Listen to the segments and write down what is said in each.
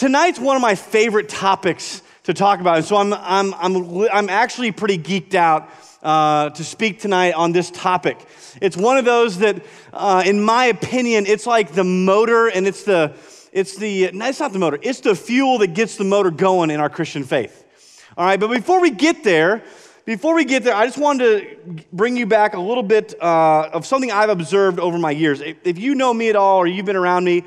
Tonight's one of my favorite topics to talk about. And so I'm, I'm, I'm, I'm actually pretty geeked out uh, to speak tonight on this topic. It's one of those that, uh, in my opinion, it's like the motor and it's the, it's the, no, it's not the motor, it's the fuel that gets the motor going in our Christian faith. All right, but before we get there, before we get there, I just wanted to bring you back a little bit uh, of something I've observed over my years. If you know me at all or you've been around me,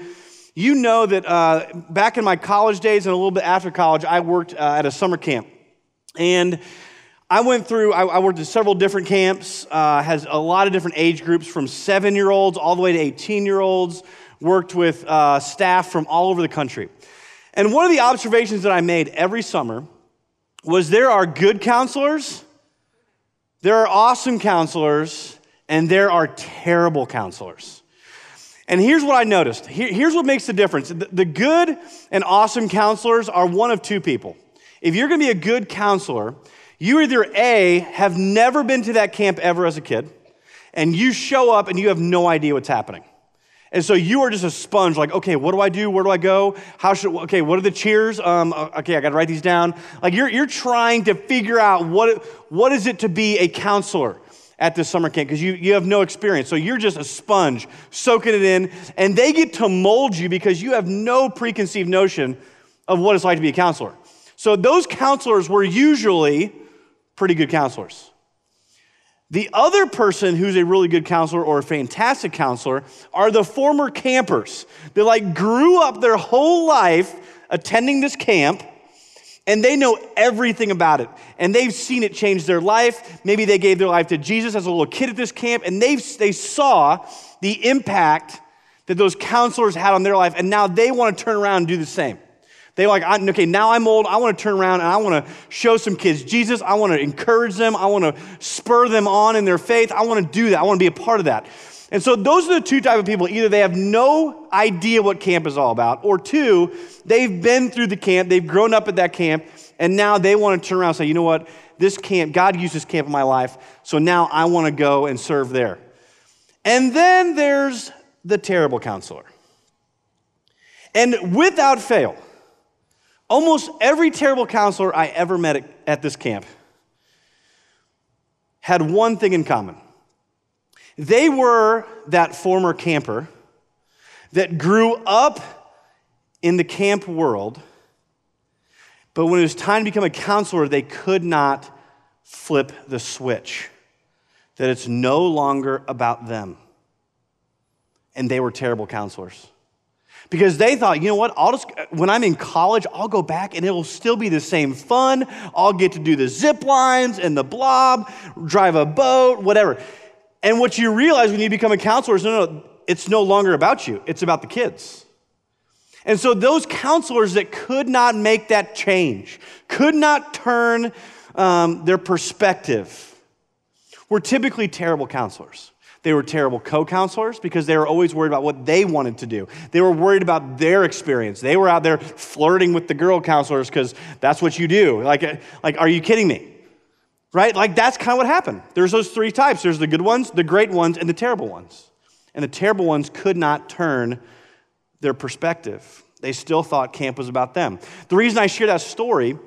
you know that uh, back in my college days and a little bit after college, I worked uh, at a summer camp. And I went through, I, I worked at several different camps, uh, has a lot of different age groups from seven year olds all the way to 18 year olds, worked with uh, staff from all over the country. And one of the observations that I made every summer was there are good counselors there are awesome counselors, and there are terrible counselors. And here's what I noticed. Here, here's what makes the difference the, the good and awesome counselors are one of two people. If you're gonna be a good counselor, you either A, have never been to that camp ever as a kid, and you show up and you have no idea what's happening. And so you are just a sponge, like, okay, what do I do? Where do I go? How should, okay, what are the cheers? Um, okay, I got to write these down. Like you're, you're trying to figure out what, what is it to be a counselor at this summer camp because you, you have no experience. So you're just a sponge, soaking it in, and they get to mold you because you have no preconceived notion of what it's like to be a counselor. So those counselors were usually pretty good counselors. The other person who's a really good counselor or a fantastic counselor are the former campers. They like grew up their whole life attending this camp and they know everything about it. And they've seen it change their life. Maybe they gave their life to Jesus as a little kid at this camp and they they saw the impact that those counselors had on their life and now they want to turn around and do the same. They're like, okay, now I'm old. I want to turn around and I want to show some kids Jesus. I want to encourage them. I want to spur them on in their faith. I want to do that. I want to be a part of that. And so those are the two type of people. Either they have no idea what camp is all about, or two, they've been through the camp, they've grown up at that camp, and now they want to turn around and say, you know what, this camp, God used this camp in my life, so now I want to go and serve there. And then there's the terrible counselor. And without fail, Almost every terrible counselor I ever met at, at this camp had one thing in common. They were that former camper that grew up in the camp world, but when it was time to become a counselor, they could not flip the switch. That it's no longer about them. And they were terrible counselors because they thought, you know what, I'll just, when I'm in college, I'll go back and it'll still be the same fun. I'll get to do the zip lines and the blob, drive a boat, whatever. And what you realize when you become a counselor is no, no, it's no longer about you, it's about the kids. And so those counselors that could not make that change, could not turn um, their perspective, were typically terrible counselors. They were terrible co counselors because they were always worried about what they wanted to do. They were worried about their experience. They were out there flirting with the girl counselors because that's what you do. Like, like, are you kidding me? Right? Like, that's kind of what happened. There's those three types there's the good ones, the great ones, and the terrible ones. And the terrible ones could not turn their perspective. They still thought camp was about them. The reason I share that story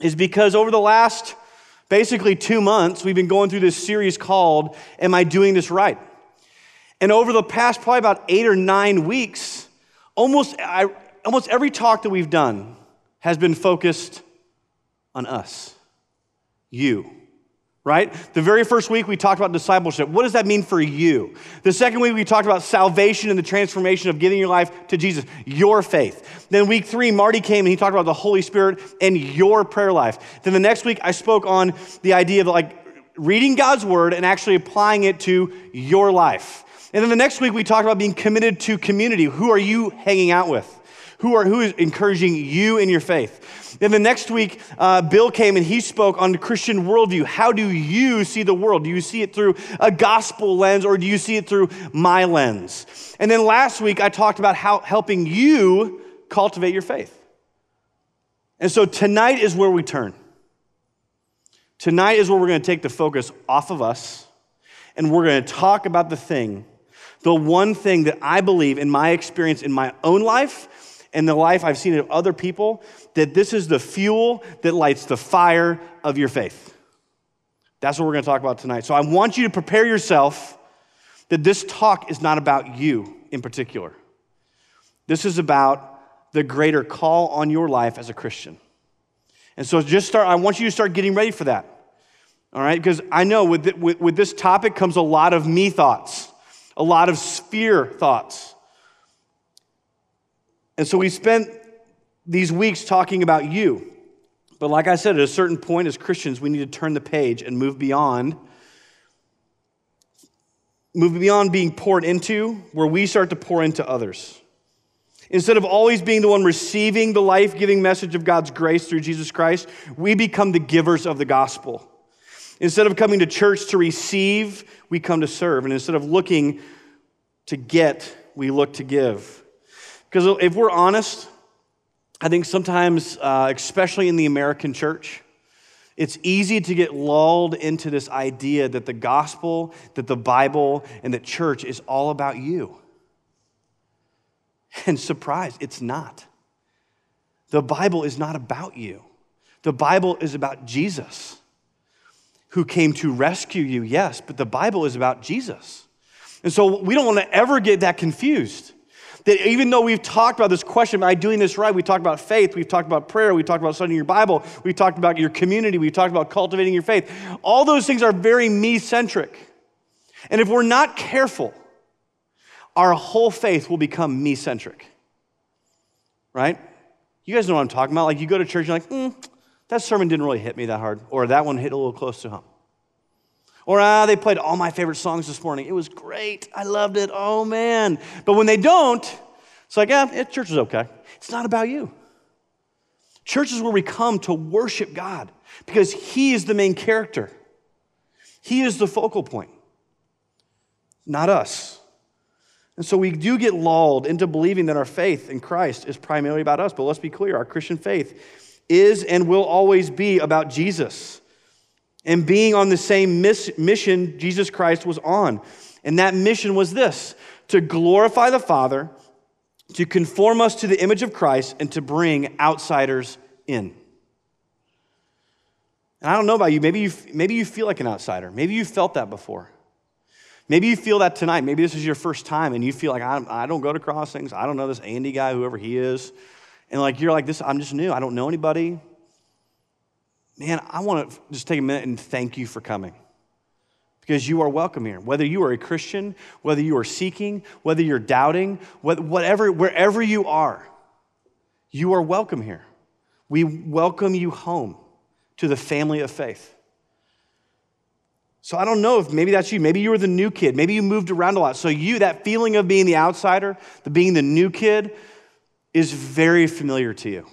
is because over the last Basically, two months, we've been going through this series called Am I Doing This Right? And over the past probably about eight or nine weeks, almost, I, almost every talk that we've done has been focused on us, you right? The very first week we talked about discipleship. What does that mean for you? The second week we talked about salvation and the transformation of giving your life to Jesus, your faith. Then week three, Marty came and he talked about the Holy Spirit and your prayer life. Then the next week I spoke on the idea of like reading God's word and actually applying it to your life. And then the next week we talked about being committed to community. Who are you hanging out with? Who, are, who is encouraging you in your faith? Then the next week, uh, Bill came and he spoke on the Christian worldview. How do you see the world? Do you see it through a gospel lens or do you see it through my lens? And then last week, I talked about how helping you cultivate your faith. And so tonight is where we turn. Tonight is where we're going to take the focus off of us and we're going to talk about the thing, the one thing that I believe in my experience in my own life and the life I've seen of other people that this is the fuel that lights the fire of your faith. That's what we're going to talk about tonight. So I want you to prepare yourself that this talk is not about you in particular. This is about the greater call on your life as a Christian. And so just start, I want you to start getting ready for that. All right? Because I know with, with, with this topic comes a lot of me thoughts, a lot of sphere thoughts. And so we spent these weeks talking about you. But like I said, at a certain point as Christians, we need to turn the page and move beyond move beyond being poured into where we start to pour into others. Instead of always being the one receiving the life-giving message of God's grace through Jesus Christ, we become the givers of the gospel. Instead of coming to church to receive, we come to serve. And instead of looking to get, we look to give. Because if we're honest, I think sometimes, uh, especially in the American church, it's easy to get lulled into this idea that the gospel, that the Bible, and the church is all about you. And surprise, it's not. The Bible is not about you. The Bible is about Jesus, who came to rescue you, yes, but the Bible is about Jesus. And so we don't want to ever get that confused. That even though we've talked about this question, am I doing this right? We talked about faith, we've talked about prayer, we talked about studying your Bible, we talked about your community, we talked about cultivating your faith. All those things are very me centric. And if we're not careful, our whole faith will become me centric. Right? You guys know what I'm talking about. Like you go to church, you're like, mm, that sermon didn't really hit me that hard, or that one hit a little close to home. Or, ah, they played all my favorite songs this morning. It was great. I loved it. Oh, man. But when they don't, it's like, yeah, it, church is okay. It's not about you. Church is where we come to worship God because He is the main character, He is the focal point, not us. And so we do get lulled into believing that our faith in Christ is primarily about us. But let's be clear our Christian faith is and will always be about Jesus and being on the same mission Jesus Christ was on. And that mission was this to glorify the Father, to conform us to the image of Christ, and to bring outsiders in. And I don't know about you, maybe you, maybe you feel like an outsider. Maybe you felt that before. Maybe you feel that tonight. Maybe this is your first time and you feel like, I, I don't go to crossings. I don't know this Andy guy, whoever he is. And like, you're like, this, I'm just new. I don't know anybody man, I want to just take a minute and thank you for coming because you are welcome here. Whether you are a Christian, whether you are seeking, whether you're doubting, whatever, wherever you are, you are welcome here. We welcome you home to the family of faith. So I don't know if maybe that's you. Maybe you were the new kid. Maybe you moved around a lot. So you, that feeling of being the outsider, the being the new kid, is very familiar to you.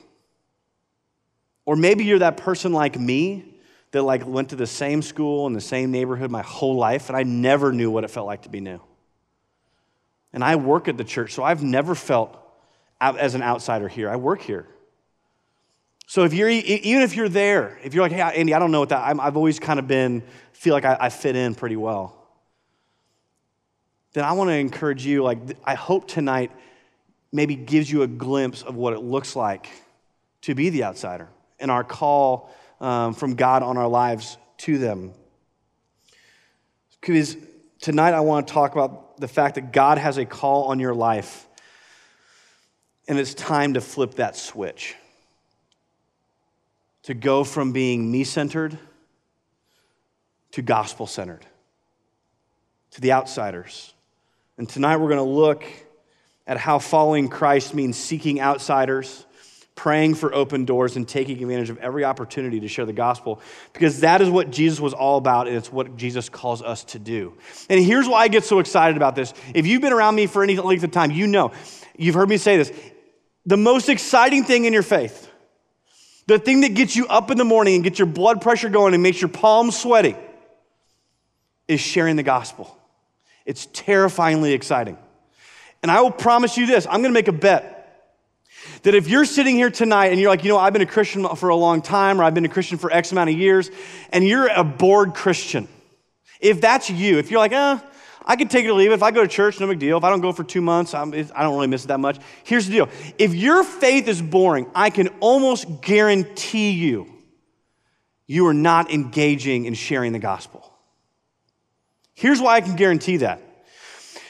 Or maybe you're that person like me that like went to the same school in the same neighborhood my whole life and I never knew what it felt like to be new. And I work at the church, so I've never felt as an outsider here. I work here. So if you're even if you're there, if you're like, hey, Andy, I don't know what that. i have always kind of been feel like I, I fit in pretty well. Then I want to encourage you. Like I hope tonight maybe gives you a glimpse of what it looks like to be the outsider and our call um, from God on our lives to them. Because tonight I want to talk about the fact that God has a call on your life, and it's time to flip that switch. To go from being me centered to gospel centered, to the outsiders. And tonight we're going to look at how following Christ means seeking outsiders praying for open doors and taking advantage of every opportunity to share the gospel because that is what Jesus was all about and it's what Jesus calls us to do. And here's why I get so excited about this. If you've been around me for any length of time, you know, you've heard me say this. The most exciting thing in your faith, the thing that gets you up in the morning and gets your blood pressure going and makes your palms sweaty, is sharing the gospel. It's terrifyingly exciting. And I will promise you this I'm gonna make a bet that if you're sitting here tonight and you're like, you know, I've been a Christian for a long time, or I've been a Christian for X amount of years, and you're a bored Christian, if that's you, if you're like, eh, I could take it or leave it. If I go to church, no big deal. If I don't go for two months, I'm, I don't really miss it that much. Here's the deal if your faith is boring, I can almost guarantee you, you are not engaging in sharing the gospel. Here's why I can guarantee that.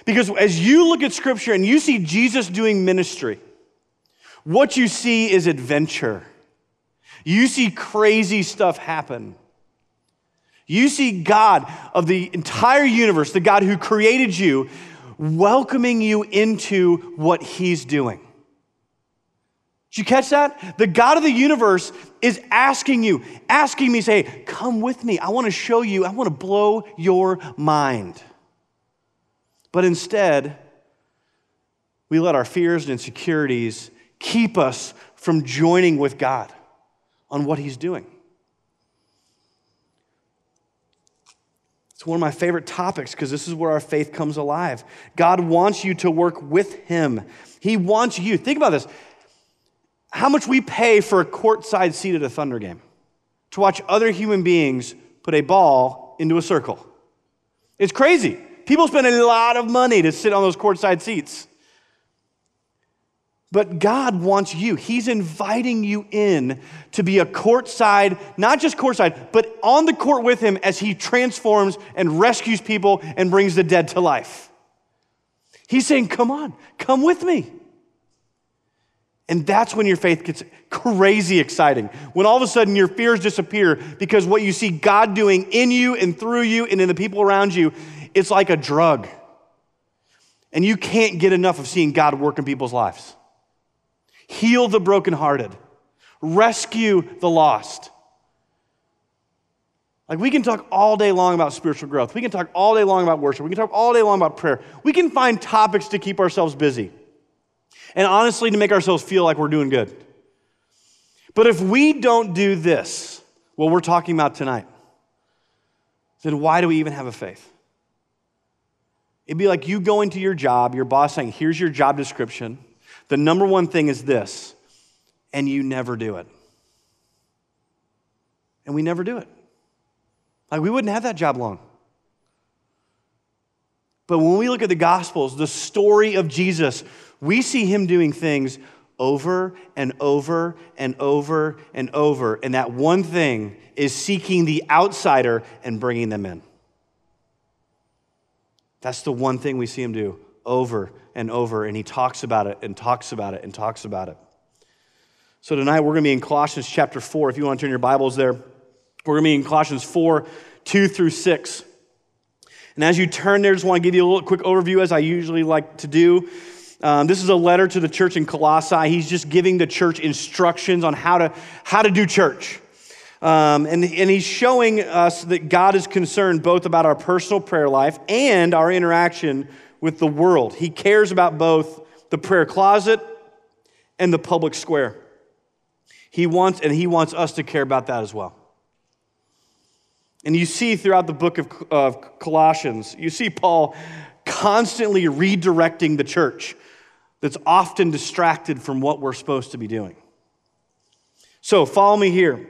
Because as you look at scripture and you see Jesus doing ministry, what you see is adventure. You see crazy stuff happen. You see God of the entire universe, the God who created you, welcoming you into what He's doing. Did you catch that? The God of the universe is asking you, asking me, say, come with me. I want to show you, I want to blow your mind. But instead, we let our fears and insecurities keep us from joining with God on what He's doing. It's one of my favorite topics because this is where our faith comes alive. God wants you to work with Him. He wants you. Think about this how much we pay for a courtside seat at a Thunder game to watch other human beings put a ball into a circle. It's crazy. People spend a lot of money to sit on those courtside seats. But God wants you. He's inviting you in to be a courtside, not just courtside, but on the court with Him as He transforms and rescues people and brings the dead to life. He's saying, Come on, come with me. And that's when your faith gets crazy exciting. When all of a sudden your fears disappear because what you see God doing in you and through you and in the people around you, it's like a drug. And you can't get enough of seeing God work in people's lives heal the brokenhearted, rescue the lost. Like, we can talk all day long about spiritual growth. We can talk all day long about worship. We can talk all day long about prayer. We can find topics to keep ourselves busy. And honestly, to make ourselves feel like we're doing good. But if we don't do this, what we're talking about tonight, then why do we even have a faith? It'd be like you going to your job, your boss saying, Here's your job description. The number one thing is this, and you never do it. And we never do it. Like, we wouldn't have that job long. But when we look at the Gospels, the story of Jesus, we see him doing things over and over and over and over. And that one thing is seeking the outsider and bringing them in. That's the one thing we see him do over and over, and he talks about it and talks about it and talks about it. So tonight we're going to be in Colossians chapter 4. If you want to turn your Bibles there, we're going to be in Colossians 4 2 through 6. And as you turn there, just want to give you a little quick overview, as I usually like to do. Um, this is a letter to the church in Colossae. He's just giving the church instructions on how to, how to do church. Um, and, and he's showing us that God is concerned both about our personal prayer life and our interaction with the world. He cares about both the prayer closet and the public square. He wants, and he wants us to care about that as well. And you see throughout the book of, of Colossians, you see Paul constantly redirecting the church that's often distracted from what we're supposed to be doing. So, follow me here.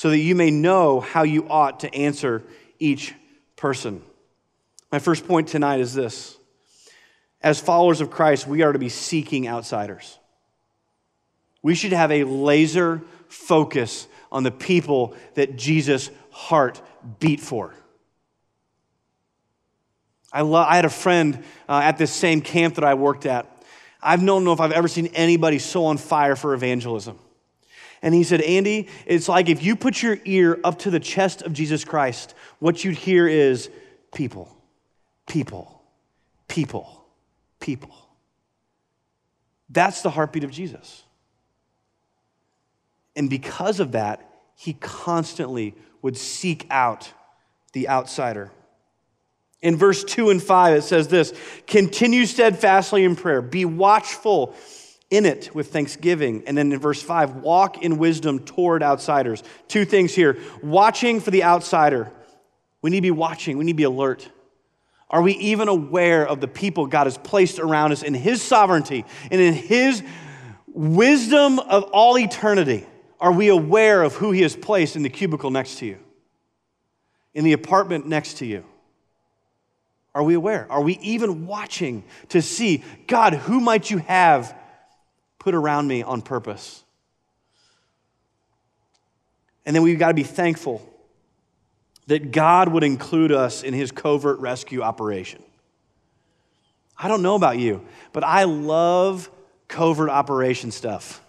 so that you may know how you ought to answer each person. My first point tonight is this as followers of Christ, we are to be seeking outsiders. We should have a laser focus on the people that Jesus' heart beat for. I, lo- I had a friend uh, at this same camp that I worked at. I don't know if I've ever seen anybody so on fire for evangelism. And he said, Andy, it's like if you put your ear up to the chest of Jesus Christ, what you'd hear is people, people, people, people. That's the heartbeat of Jesus. And because of that, he constantly would seek out the outsider. In verse 2 and 5, it says this continue steadfastly in prayer, be watchful in it with thanksgiving. And then in verse 5, walk in wisdom toward outsiders. Two things here watching for the outsider. We need to be watching, we need to be alert. Are we even aware of the people God has placed around us in His sovereignty and in His wisdom of all eternity? Are we aware of who He has placed in the cubicle next to you, in the apartment next to you? Are we aware? Are we even watching to see, God, who might you have put around me on purpose? And then we've got to be thankful that God would include us in his covert rescue operation. I don't know about you, but I love covert operation stuff.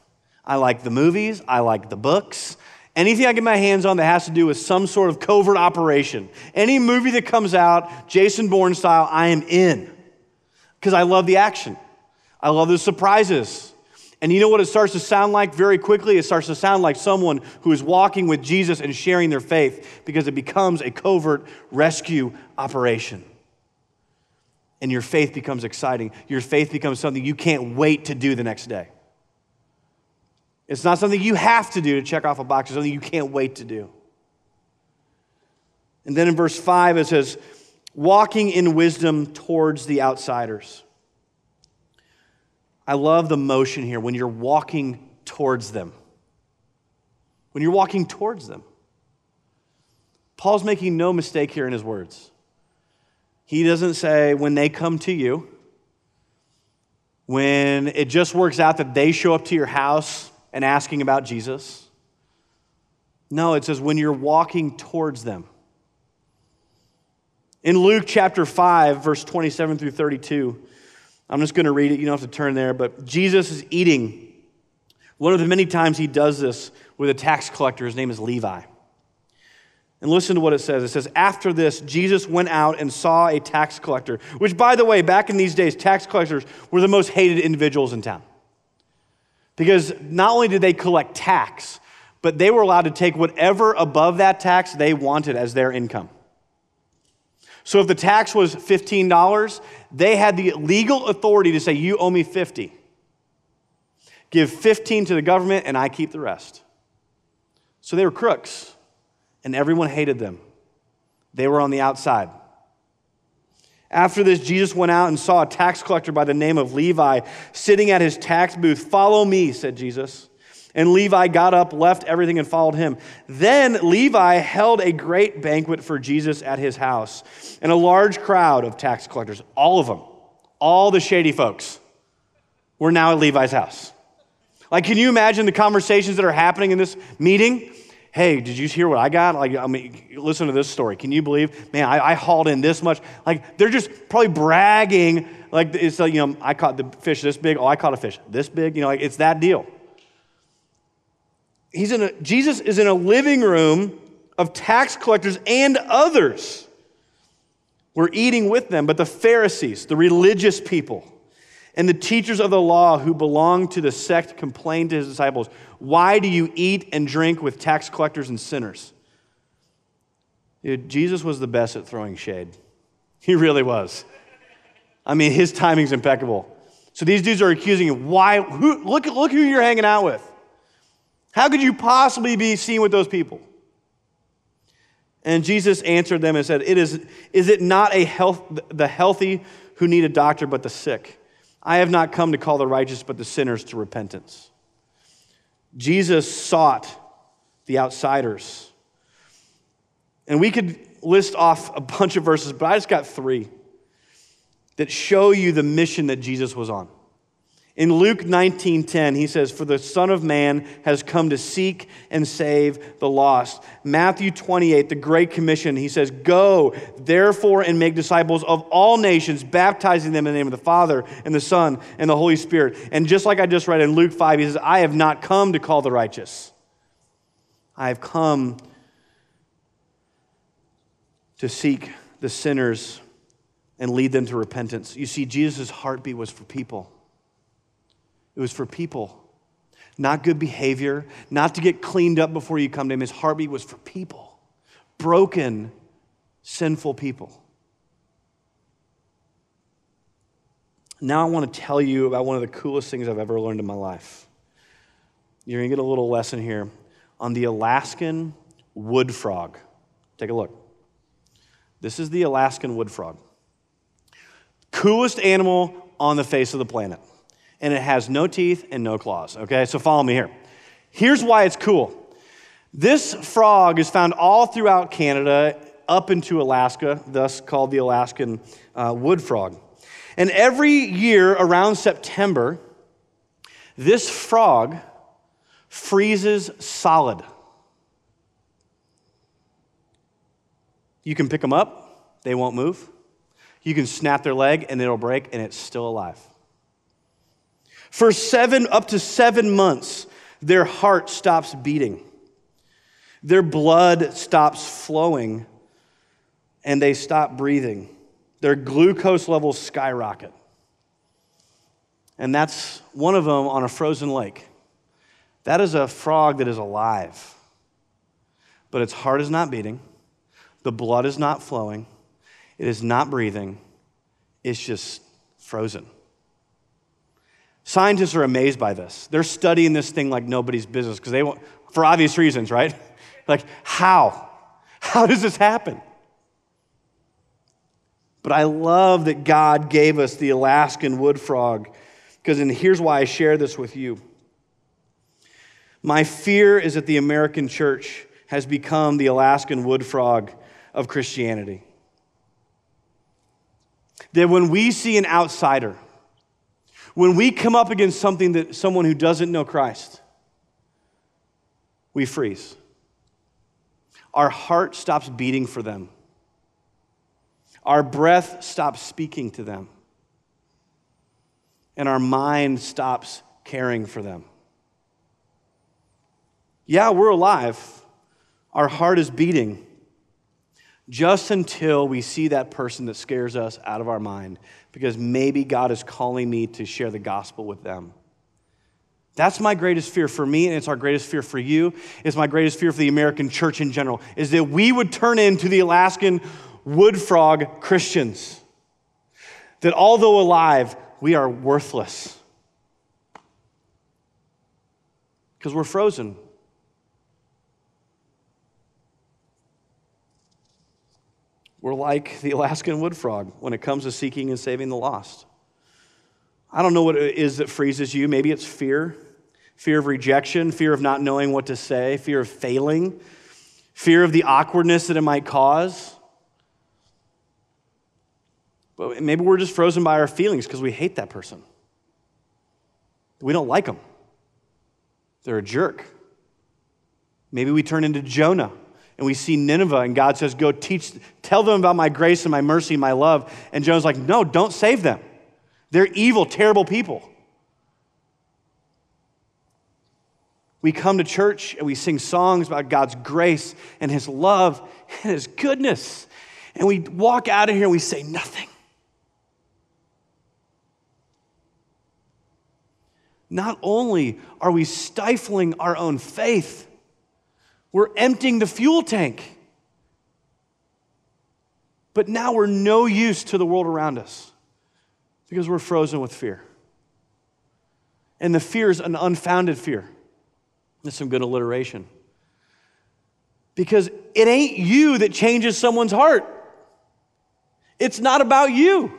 I like the movies, I like the books, anything I get my hands on that has to do with some sort of covert operation. Any movie that comes out, Jason Bourne style, I am in because I love the action. I love the surprises. And you know what it starts to sound like very quickly? It starts to sound like someone who is walking with Jesus and sharing their faith because it becomes a covert rescue operation. And your faith becomes exciting. Your faith becomes something you can't wait to do the next day. It's not something you have to do to check off a box, it's something you can't wait to do. And then in verse 5, it says, walking in wisdom towards the outsiders. I love the motion here when you're walking towards them. When you're walking towards them. Paul's making no mistake here in his words. He doesn't say, when they come to you, when it just works out that they show up to your house and asking about Jesus. No, it says when you're walking towards them. In Luke chapter 5, verse 27 through 32, I'm just going to read it. You don't have to turn there. But Jesus is eating. One of the many times he does this with a tax collector. His name is Levi. And listen to what it says. It says, After this, Jesus went out and saw a tax collector, which, by the way, back in these days, tax collectors were the most hated individuals in town. Because not only did they collect tax, but they were allowed to take whatever above that tax they wanted as their income. So if the tax was $15, they had the legal authority to say, You owe me 50. Give 15 to the government, and I keep the rest. So they were crooks, and everyone hated them. They were on the outside. After this, Jesus went out and saw a tax collector by the name of Levi sitting at his tax booth. Follow me, said Jesus. And Levi got up, left everything, and followed him. Then Levi held a great banquet for Jesus at his house, and a large crowd of tax collectors, all of them, all the shady folks, were now at Levi's house. Like, can you imagine the conversations that are happening in this meeting? Hey, did you hear what I got? Like, I mean, listen to this story. Can you believe? Man, I, I hauled in this much. Like, they're just probably bragging. Like, it's like, you know, I caught the fish this big. Oh, I caught a fish this big. You know, like, it's that deal he's in a, Jesus is in a living room of tax collectors and others. We're eating with them, but the Pharisees, the religious people, and the teachers of the law who belonged to the sect complained to his disciples, Why do you eat and drink with tax collectors and sinners? Dude, Jesus was the best at throwing shade. He really was. I mean, his timing's impeccable. So these dudes are accusing him. Why? Who, look, look who you're hanging out with. How could you possibly be seen with those people? And Jesus answered them and said, it is, is it not a health, the healthy who need a doctor, but the sick? I have not come to call the righteous, but the sinners to repentance. Jesus sought the outsiders. And we could list off a bunch of verses, but I just got three that show you the mission that Jesus was on. In Luke 19:10, he says, "For the Son of Man has come to seek and save the lost." Matthew 28, the Great Commission, he says, "Go, therefore, and make disciples of all nations, baptizing them in the name of the Father and the Son and the Holy Spirit." And just like I just read in Luke 5, he says, "I have not come to call the righteous. I have come to seek the sinners and lead them to repentance." You see, Jesus' heartbeat was for people. It was for people, not good behavior, not to get cleaned up before you come to him. His heartbeat was for people, broken, sinful people. Now I want to tell you about one of the coolest things I've ever learned in my life. You're going to get a little lesson here on the Alaskan wood frog. Take a look. This is the Alaskan wood frog. Coolest animal on the face of the planet. And it has no teeth and no claws. Okay, so follow me here. Here's why it's cool. This frog is found all throughout Canada, up into Alaska, thus called the Alaskan uh, wood frog. And every year around September, this frog freezes solid. You can pick them up, they won't move. You can snap their leg and it'll break and it's still alive. For seven, up to seven months, their heart stops beating, their blood stops flowing, and they stop breathing. Their glucose levels skyrocket. And that's one of them on a frozen lake. That is a frog that is alive, but its heart is not beating, the blood is not flowing, it is not breathing, it's just frozen. Scientists are amazed by this. They're studying this thing like nobody's business because they want, for obvious reasons, right? like, how? How does this happen? But I love that God gave us the Alaskan wood frog because, and here's why I share this with you. My fear is that the American church has become the Alaskan wood frog of Christianity. That when we see an outsider, when we come up against something that someone who doesn't know Christ, we freeze. Our heart stops beating for them. Our breath stops speaking to them. And our mind stops caring for them. Yeah, we're alive. Our heart is beating just until we see that person that scares us out of our mind because maybe God is calling me to share the gospel with them. That's my greatest fear for me, and it's our greatest fear for you. It's my greatest fear for the American church in general, is that we would turn into the Alaskan wood frog Christians. That although alive, we are worthless. Because we're frozen. We're like the Alaskan wood frog when it comes to seeking and saving the lost. I don't know what it is that freezes you. Maybe it's fear fear of rejection, fear of not knowing what to say, fear of failing, fear of the awkwardness that it might cause. But maybe we're just frozen by our feelings because we hate that person. We don't like them. They're a jerk. Maybe we turn into Jonah and we see Nineveh, and God says, Go teach, tell them about my grace and my mercy and my love. And Jonah's like, No, don't save them. They're evil, terrible people. We come to church and we sing songs about God's grace and His love and His goodness. And we walk out of here and we say nothing. Not only are we stifling our own faith, we're emptying the fuel tank. But now we're no use to the world around us because we're frozen with fear. And the fear is an unfounded fear. That's some good alliteration. Because it ain't you that changes someone's heart, it's not about you.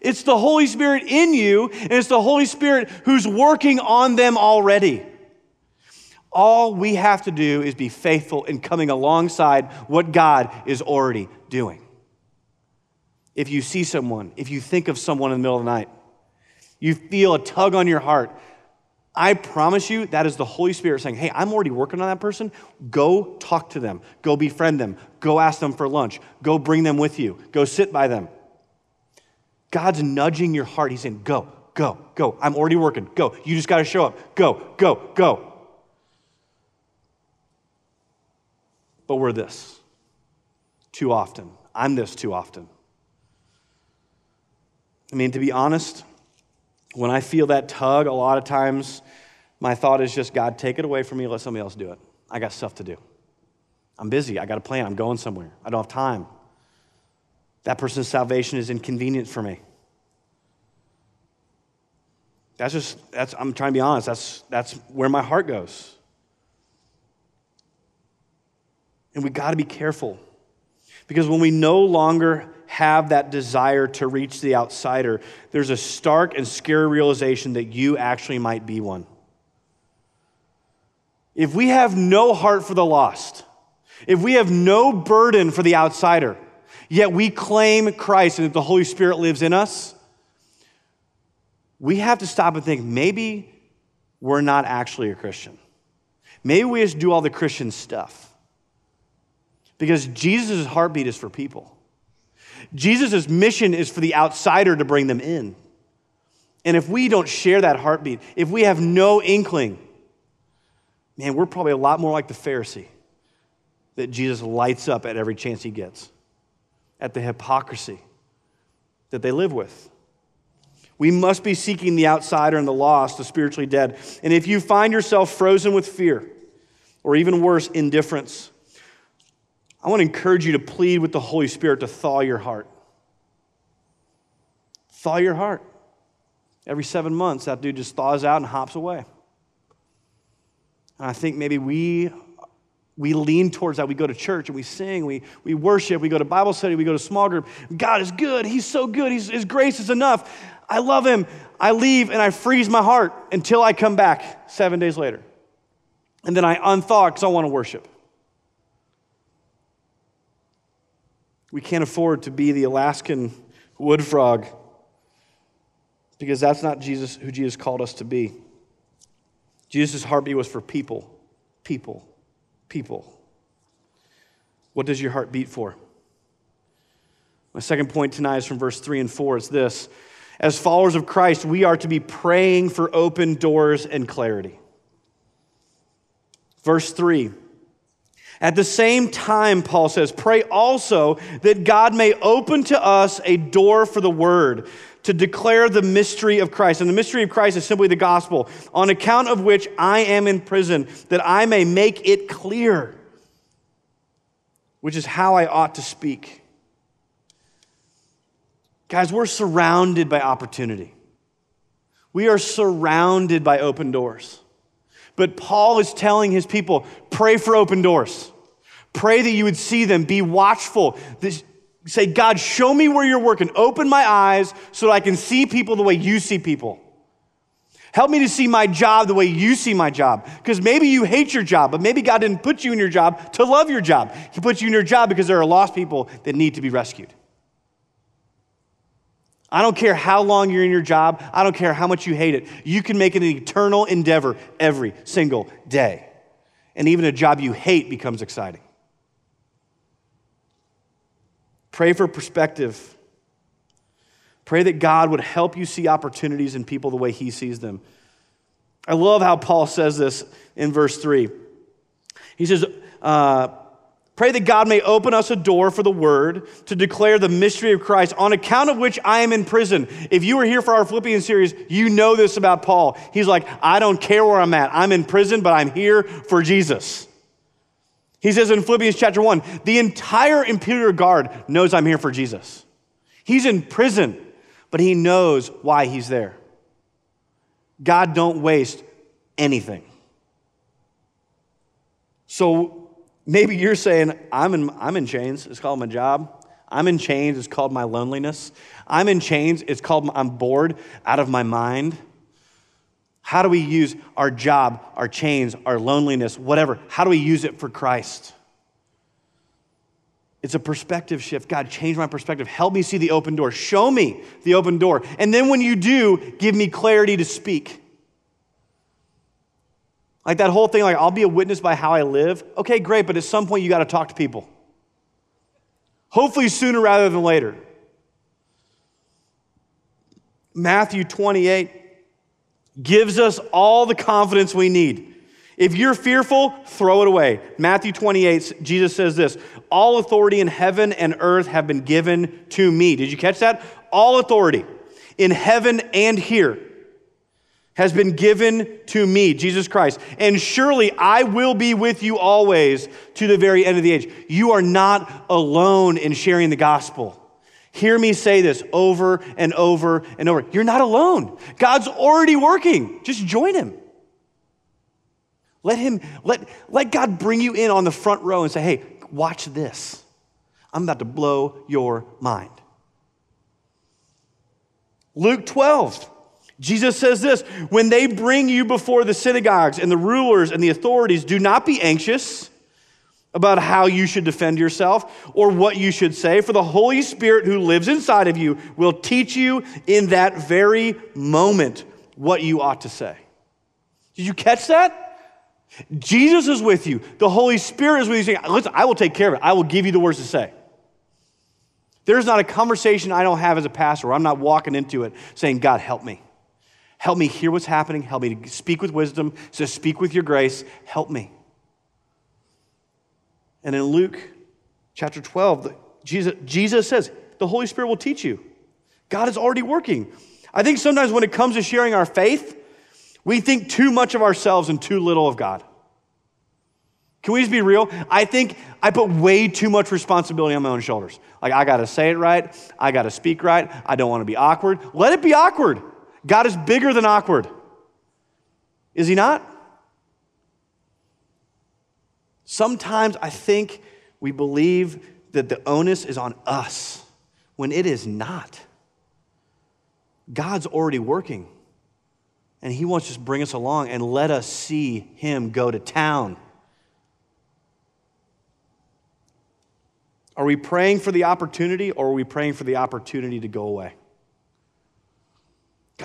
It's the Holy Spirit in you, and it's the Holy Spirit who's working on them already. All we have to do is be faithful in coming alongside what God is already doing. If you see someone, if you think of someone in the middle of the night, you feel a tug on your heart, I promise you that is the Holy Spirit saying, Hey, I'm already working on that person. Go talk to them. Go befriend them. Go ask them for lunch. Go bring them with you. Go sit by them. God's nudging your heart. He's saying, Go, go, go. I'm already working. Go. You just got to show up. Go, go, go. But we're this too often. I'm this too often. I mean, to be honest, when I feel that tug, a lot of times my thought is just, God, take it away from me, let somebody else do it. I got stuff to do. I'm busy. I got a plan. I'm going somewhere. I don't have time. That person's salvation is inconvenient for me. That's just, that's, I'm trying to be honest, that's, that's where my heart goes. And we got to be careful because when we no longer have that desire to reach the outsider, there's a stark and scary realization that you actually might be one. If we have no heart for the lost, if we have no burden for the outsider, yet we claim Christ and that the Holy Spirit lives in us, we have to stop and think maybe we're not actually a Christian. Maybe we just do all the Christian stuff. Because Jesus' heartbeat is for people. Jesus' mission is for the outsider to bring them in. And if we don't share that heartbeat, if we have no inkling, man, we're probably a lot more like the Pharisee that Jesus lights up at every chance he gets, at the hypocrisy that they live with. We must be seeking the outsider and the lost, the spiritually dead. And if you find yourself frozen with fear, or even worse, indifference, I want to encourage you to plead with the Holy Spirit to thaw your heart. Thaw your heart. Every seven months, that dude just thaws out and hops away. And I think maybe we, we lean towards that. We go to church and we sing, we, we worship, we go to Bible study, we go to small group. God is good. He's so good. He's, his grace is enough. I love him. I leave and I freeze my heart until I come back seven days later. And then I unthaw because I want to worship. We can't afford to be the Alaskan wood frog because that's not Jesus who Jesus called us to be. Jesus' heartbeat was for people, people, people. What does your heart beat for? My second point tonight is from verse 3 and 4. It's this As followers of Christ, we are to be praying for open doors and clarity. Verse 3 at the same time, Paul says, pray also that God may open to us a door for the word to declare the mystery of Christ. And the mystery of Christ is simply the gospel, on account of which I am in prison, that I may make it clear, which is how I ought to speak. Guys, we're surrounded by opportunity. We are surrounded by open doors. But Paul is telling his people pray for open doors. Pray that you would see them. Be watchful. This, say, God, show me where you're working. Open my eyes so that I can see people the way you see people. Help me to see my job the way you see my job. Because maybe you hate your job, but maybe God didn't put you in your job to love your job. He put you in your job because there are lost people that need to be rescued. I don't care how long you're in your job, I don't care how much you hate it. You can make it an eternal endeavor every single day. And even a job you hate becomes exciting. Pray for perspective. Pray that God would help you see opportunities in people the way He sees them. I love how Paul says this in verse 3. He says, uh, Pray that God may open us a door for the word to declare the mystery of Christ, on account of which I am in prison. If you were here for our Philippians series, you know this about Paul. He's like, I don't care where I'm at. I'm in prison, but I'm here for Jesus. He says in Philippians chapter 1, the entire imperial guard knows I'm here for Jesus. He's in prison, but he knows why he's there. God don't waste anything. So Maybe you're saying, I'm in, I'm in chains. It's called my job. I'm in chains. It's called my loneliness. I'm in chains. It's called I'm bored out of my mind. How do we use our job, our chains, our loneliness, whatever? How do we use it for Christ? It's a perspective shift. God, change my perspective. Help me see the open door. Show me the open door. And then when you do, give me clarity to speak. Like that whole thing, like, I'll be a witness by how I live. Okay, great, but at some point you got to talk to people. Hopefully sooner rather than later. Matthew 28 gives us all the confidence we need. If you're fearful, throw it away. Matthew 28, Jesus says this All authority in heaven and earth have been given to me. Did you catch that? All authority in heaven and here has been given to me, Jesus Christ. And surely I will be with you always to the very end of the age. You are not alone in sharing the gospel. Hear me say this over and over and over. You're not alone. God's already working. Just join him. Let him let, let God bring you in on the front row and say, "Hey, watch this. I'm about to blow your mind." Luke 12. Jesus says this when they bring you before the synagogues and the rulers and the authorities, do not be anxious about how you should defend yourself or what you should say, for the Holy Spirit who lives inside of you will teach you in that very moment what you ought to say. Did you catch that? Jesus is with you. The Holy Spirit is with you saying, Listen, I will take care of it. I will give you the words to say. There's not a conversation I don't have as a pastor I'm not walking into it saying, God, help me. Help me hear what's happening. Help me to speak with wisdom. So speak with your grace. Help me. And in Luke chapter 12, Jesus, Jesus says, the Holy Spirit will teach you. God is already working. I think sometimes when it comes to sharing our faith, we think too much of ourselves and too little of God. Can we just be real? I think I put way too much responsibility on my own shoulders. Like, I gotta say it right, I gotta speak right, I don't wanna be awkward. Let it be awkward. God is bigger than awkward. Is he not? Sometimes I think we believe that the onus is on us when it is not. God's already working. And he wants to bring us along and let us see him go to town. Are we praying for the opportunity or are we praying for the opportunity to go away?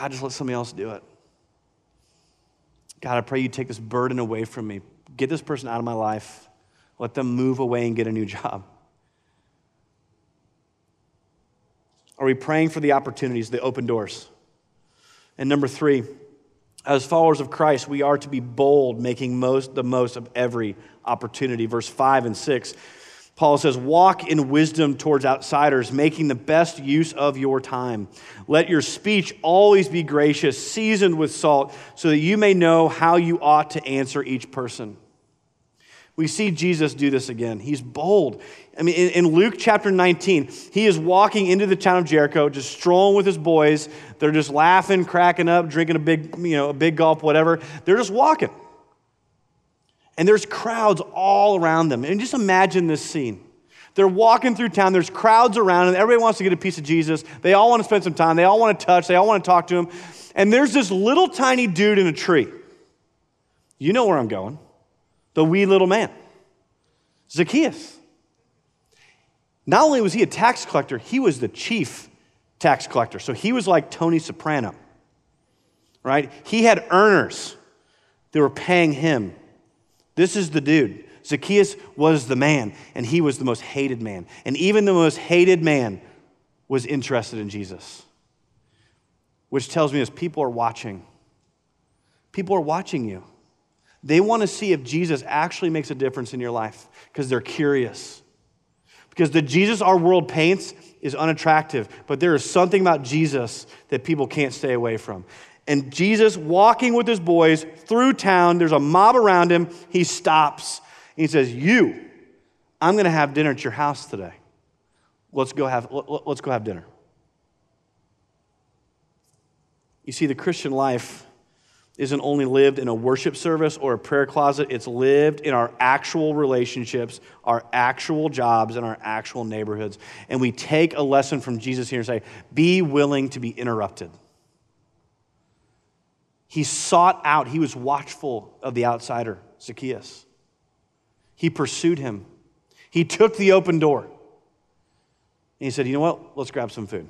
God, just let somebody else do it. God, I pray you take this burden away from me. Get this person out of my life. Let them move away and get a new job. Are we praying for the opportunities, the open doors? And number three, as followers of Christ, we are to be bold, making most, the most of every opportunity. Verse 5 and 6 Paul says, Walk in wisdom towards outsiders, making the best use of your time. Let your speech always be gracious, seasoned with salt, so that you may know how you ought to answer each person. We see Jesus do this again. He's bold. I mean, in, Luke chapter 19, he is walking into the town of Jericho, just strolling with his boys. They're just laughing, cracking up, drinking a big, you know, a big gulp, whatever. They're just walking. And there's crowds all around them. And just imagine this scene. They're walking through town, there's crowds around, and everybody wants to get a piece of Jesus. They all want to spend some time, they all want to touch, they all want to talk to him. And there's this little tiny dude in a tree. You know where I'm going. The wee little man, Zacchaeus. Not only was he a tax collector, he was the chief tax collector. So he was like Tony Soprano, right? He had earners that were paying him this is the dude. Zacchaeus was the man, and he was the most hated man. And even the most hated man was interested in Jesus, which tells me as people are watching. People are watching you. They want to see if Jesus actually makes a difference in your life because they're curious. Because the Jesus our world paints is unattractive, but there is something about Jesus that people can't stay away from. And Jesus, walking with his boys through town, there's a mob around him. He stops. he says, You, I'm going to have dinner at your house today. Let's go have, let's go have dinner. You see, the Christian life isn't only lived in a worship service or a prayer closet, it's lived in our actual relationships, our actual jobs, and our actual neighborhoods. And we take a lesson from Jesus here and say, Be willing to be interrupted. He sought out, he was watchful of the outsider, Zacchaeus. He pursued him. He took the open door. And he said, You know what? Let's grab some food.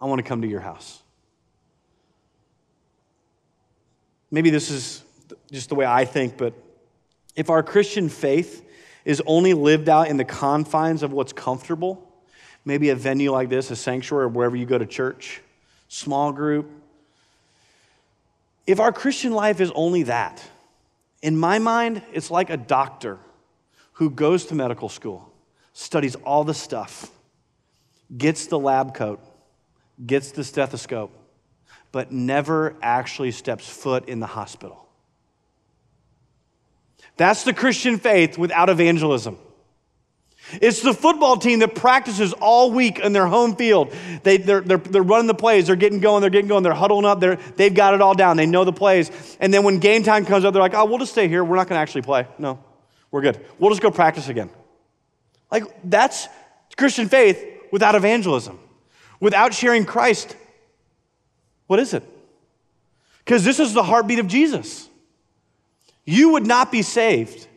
I want to come to your house. Maybe this is just the way I think, but if our Christian faith is only lived out in the confines of what's comfortable, maybe a venue like this, a sanctuary, or wherever you go to church, small group, if our Christian life is only that, in my mind, it's like a doctor who goes to medical school, studies all the stuff, gets the lab coat, gets the stethoscope, but never actually steps foot in the hospital. That's the Christian faith without evangelism. It's the football team that practices all week in their home field. They, they're, they're, they're running the plays, they're getting going, they're getting going, they're huddling up, they're, they've got it all down, they know the plays. And then when game time comes up, they're like, oh, we'll just stay here. We're not going to actually play. No, we're good. We'll just go practice again. Like, that's Christian faith without evangelism, without sharing Christ. What is it? Because this is the heartbeat of Jesus. You would not be saved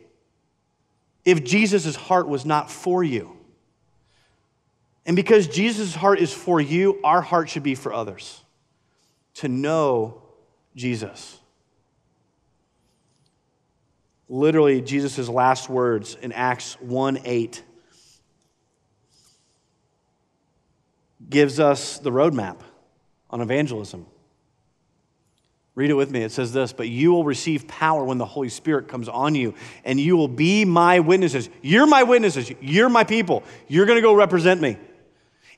if Jesus' heart was not for you. And because Jesus' heart is for you, our heart should be for others to know Jesus. Literally, Jesus' last words in Acts 1 8 gives us the roadmap on evangelism. Read it with me. It says this But you will receive power when the Holy Spirit comes on you, and you will be my witnesses. You're my witnesses. You're my people. You're going to go represent me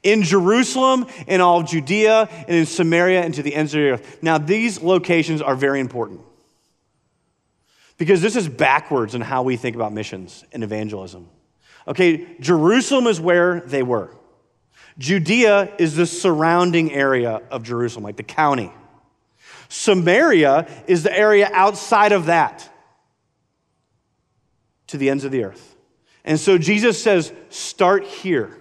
in Jerusalem, in all of Judea, and in Samaria, and to the ends of the earth. Now, these locations are very important because this is backwards in how we think about missions and evangelism. Okay, Jerusalem is where they were. Judea is the surrounding area of Jerusalem, like the county. Samaria is the area outside of that to the ends of the earth. And so Jesus says, start here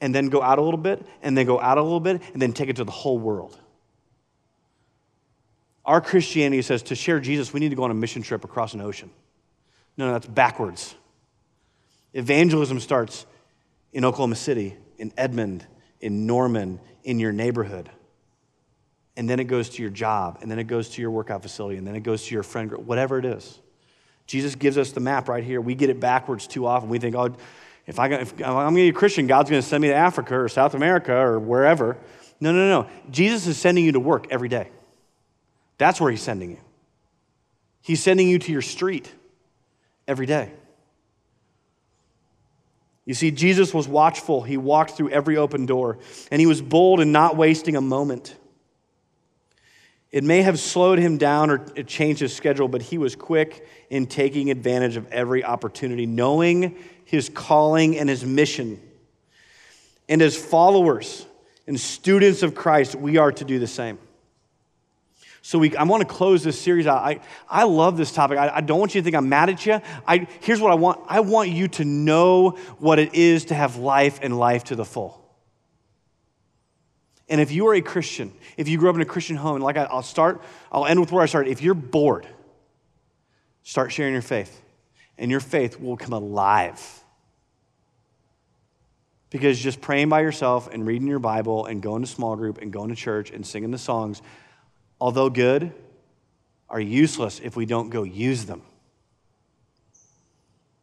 and then go out a little bit and then go out a little bit and then take it to the whole world. Our Christianity says to share Jesus, we need to go on a mission trip across an ocean. No, no, that's backwards. Evangelism starts in Oklahoma City, in Edmond, in Norman, in your neighborhood and then it goes to your job, and then it goes to your workout facility, and then it goes to your friend group, whatever it is. Jesus gives us the map right here. We get it backwards too often. We think, oh, if, I, if I'm going to be a Christian, God's going to send me to Africa or South America or wherever. No, no, no. Jesus is sending you to work every day. That's where He's sending you. He's sending you to your street every day. You see, Jesus was watchful. He walked through every open door, and he was bold in not wasting a moment. It may have slowed him down or changed his schedule, but he was quick in taking advantage of every opportunity, knowing his calling and his mission. And as followers and students of Christ, we are to do the same. So we, I want to close this series out. I, I love this topic. I, I don't want you to think I'm mad at you. I, here's what I want I want you to know what it is to have life and life to the full. And if you are a Christian, if you grew up in a Christian home, like I, will start, I'll end with where I started. If you're bored, start sharing your faith, and your faith will come alive. Because just praying by yourself and reading your Bible and going to small group and going to church and singing the songs, although good, are useless if we don't go use them.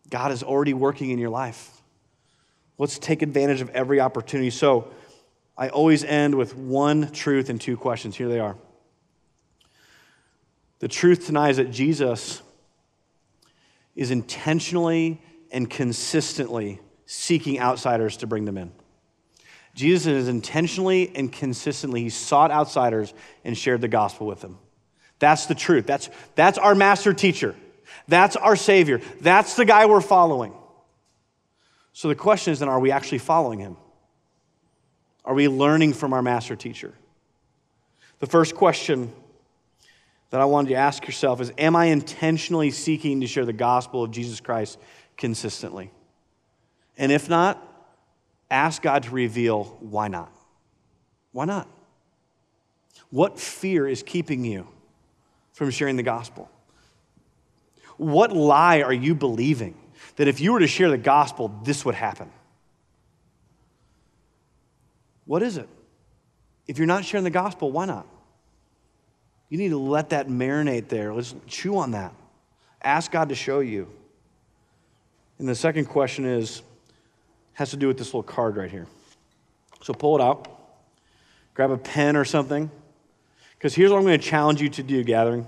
God is already working in your life. Let's take advantage of every opportunity. So, I always end with one truth and two questions. Here they are. The truth tonight is that Jesus is intentionally and consistently seeking outsiders to bring them in. Jesus is intentionally and consistently, he sought outsiders and shared the gospel with them. That's the truth. That's, that's our master teacher. That's our Savior. That's the guy we're following. So the question is then, are we actually following him? Are we learning from our master teacher? The first question that I wanted you to ask yourself is Am I intentionally seeking to share the gospel of Jesus Christ consistently? And if not, ask God to reveal why not. Why not? What fear is keeping you from sharing the gospel? What lie are you believing that if you were to share the gospel, this would happen? What is it? If you're not sharing the gospel, why not? You need to let that marinate there. Let's chew on that. Ask God to show you. And the second question is has to do with this little card right here. So pull it out. Grab a pen or something. Because here's what I'm going to challenge you to do, gathering.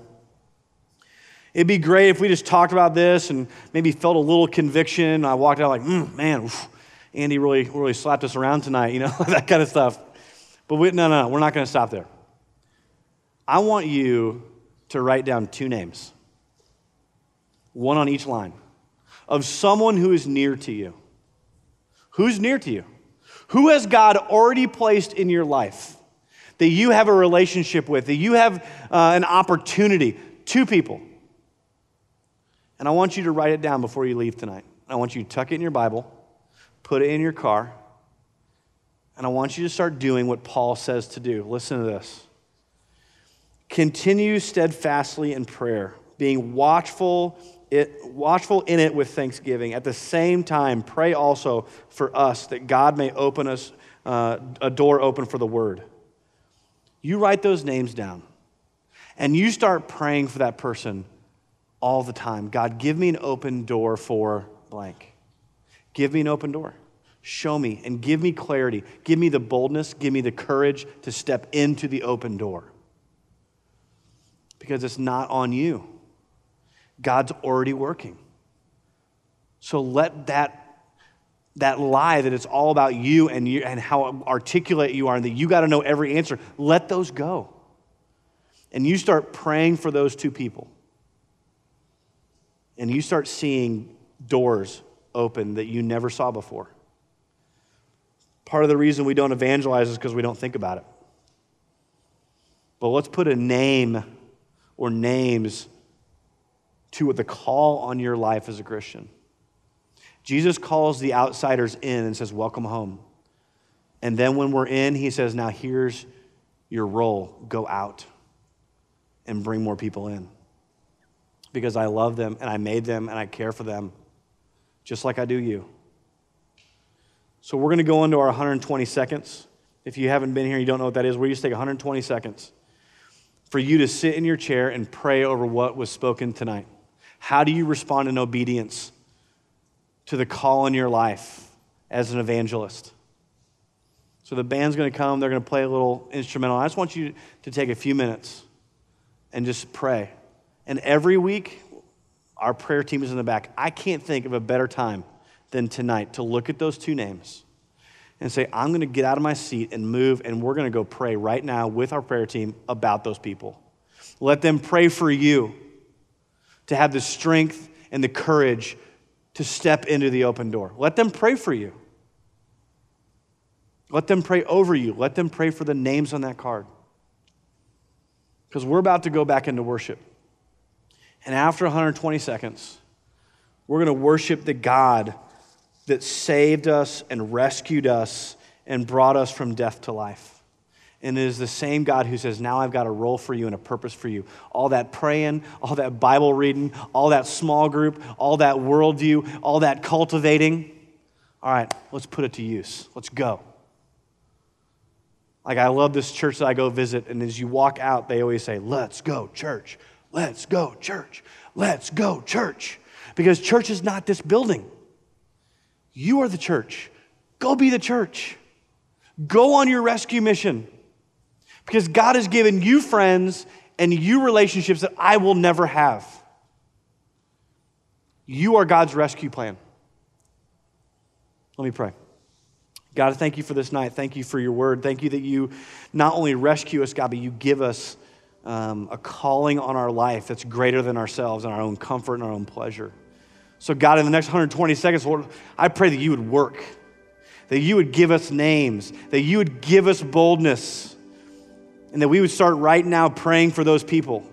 It'd be great if we just talked about this and maybe felt a little conviction. I walked out like, mm, man, oof, Andy really, really slapped us around tonight, you know, that kind of stuff. But we, no, no, we're not going to stop there. I want you to write down two names, one on each line, of someone who is near to you. Who's near to you? Who has God already placed in your life that you have a relationship with, that you have uh, an opportunity? Two people. And I want you to write it down before you leave tonight. I want you to tuck it in your Bible, put it in your car, and I want you to start doing what Paul says to do. Listen to this. Continue steadfastly in prayer, being watchful, it, watchful in it with thanksgiving. At the same time, pray also for us that God may open us uh, a door open for the word. You write those names down and you start praying for that person all the time. God, give me an open door for blank. Give me an open door. Show me and give me clarity. Give me the boldness, give me the courage to step into the open door because it's not on you. God's already working. So let that, that lie that it's all about you and, you and how articulate you are and that you got to know every answer, let those go. And you start praying for those two people. And you start seeing doors open that you never saw before. Part of the reason we don't evangelize is because we don't think about it. But let's put a name or names to what the call on your life as a Christian. Jesus calls the outsiders in and says, Welcome home. And then when we're in, he says, Now here's your role go out and bring more people in. Because I love them and I made them and I care for them just like I do you. So we're going to go into our 120 seconds. If you haven't been here, and you don't know what that is. We're just take 120 seconds for you to sit in your chair and pray over what was spoken tonight. How do you respond in obedience to the call in your life as an evangelist? So the band's going to come, they're going to play a little instrumental. I just want you to take a few minutes and just pray. And every week, our prayer team is in the back. I can't think of a better time than tonight to look at those two names and say, I'm going to get out of my seat and move, and we're going to go pray right now with our prayer team about those people. Let them pray for you to have the strength and the courage to step into the open door. Let them pray for you. Let them pray over you. Let them pray for the names on that card. Because we're about to go back into worship. And after 120 seconds, we're going to worship the God that saved us and rescued us and brought us from death to life. And it is the same God who says, Now I've got a role for you and a purpose for you. All that praying, all that Bible reading, all that small group, all that worldview, all that cultivating. All right, let's put it to use. Let's go. Like, I love this church that I go visit, and as you walk out, they always say, Let's go, church. Let's go, church. Let's go, church. Because church is not this building. You are the church. Go be the church. Go on your rescue mission. Because God has given you friends and you relationships that I will never have. You are God's rescue plan. Let me pray. God, thank you for this night. Thank you for your word. Thank you that you not only rescue us, God, but you give us um, a calling on our life that's greater than ourselves and our own comfort and our own pleasure. So, God, in the next 120 seconds, Lord, I pray that you would work, that you would give us names, that you would give us boldness, and that we would start right now praying for those people,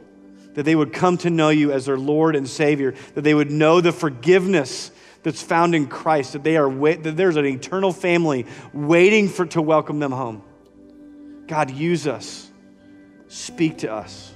that they would come to know you as their Lord and Savior, that they would know the forgiveness that's found in Christ, that, they are that there's an eternal family waiting for, to welcome them home. God, use us. Speak to us.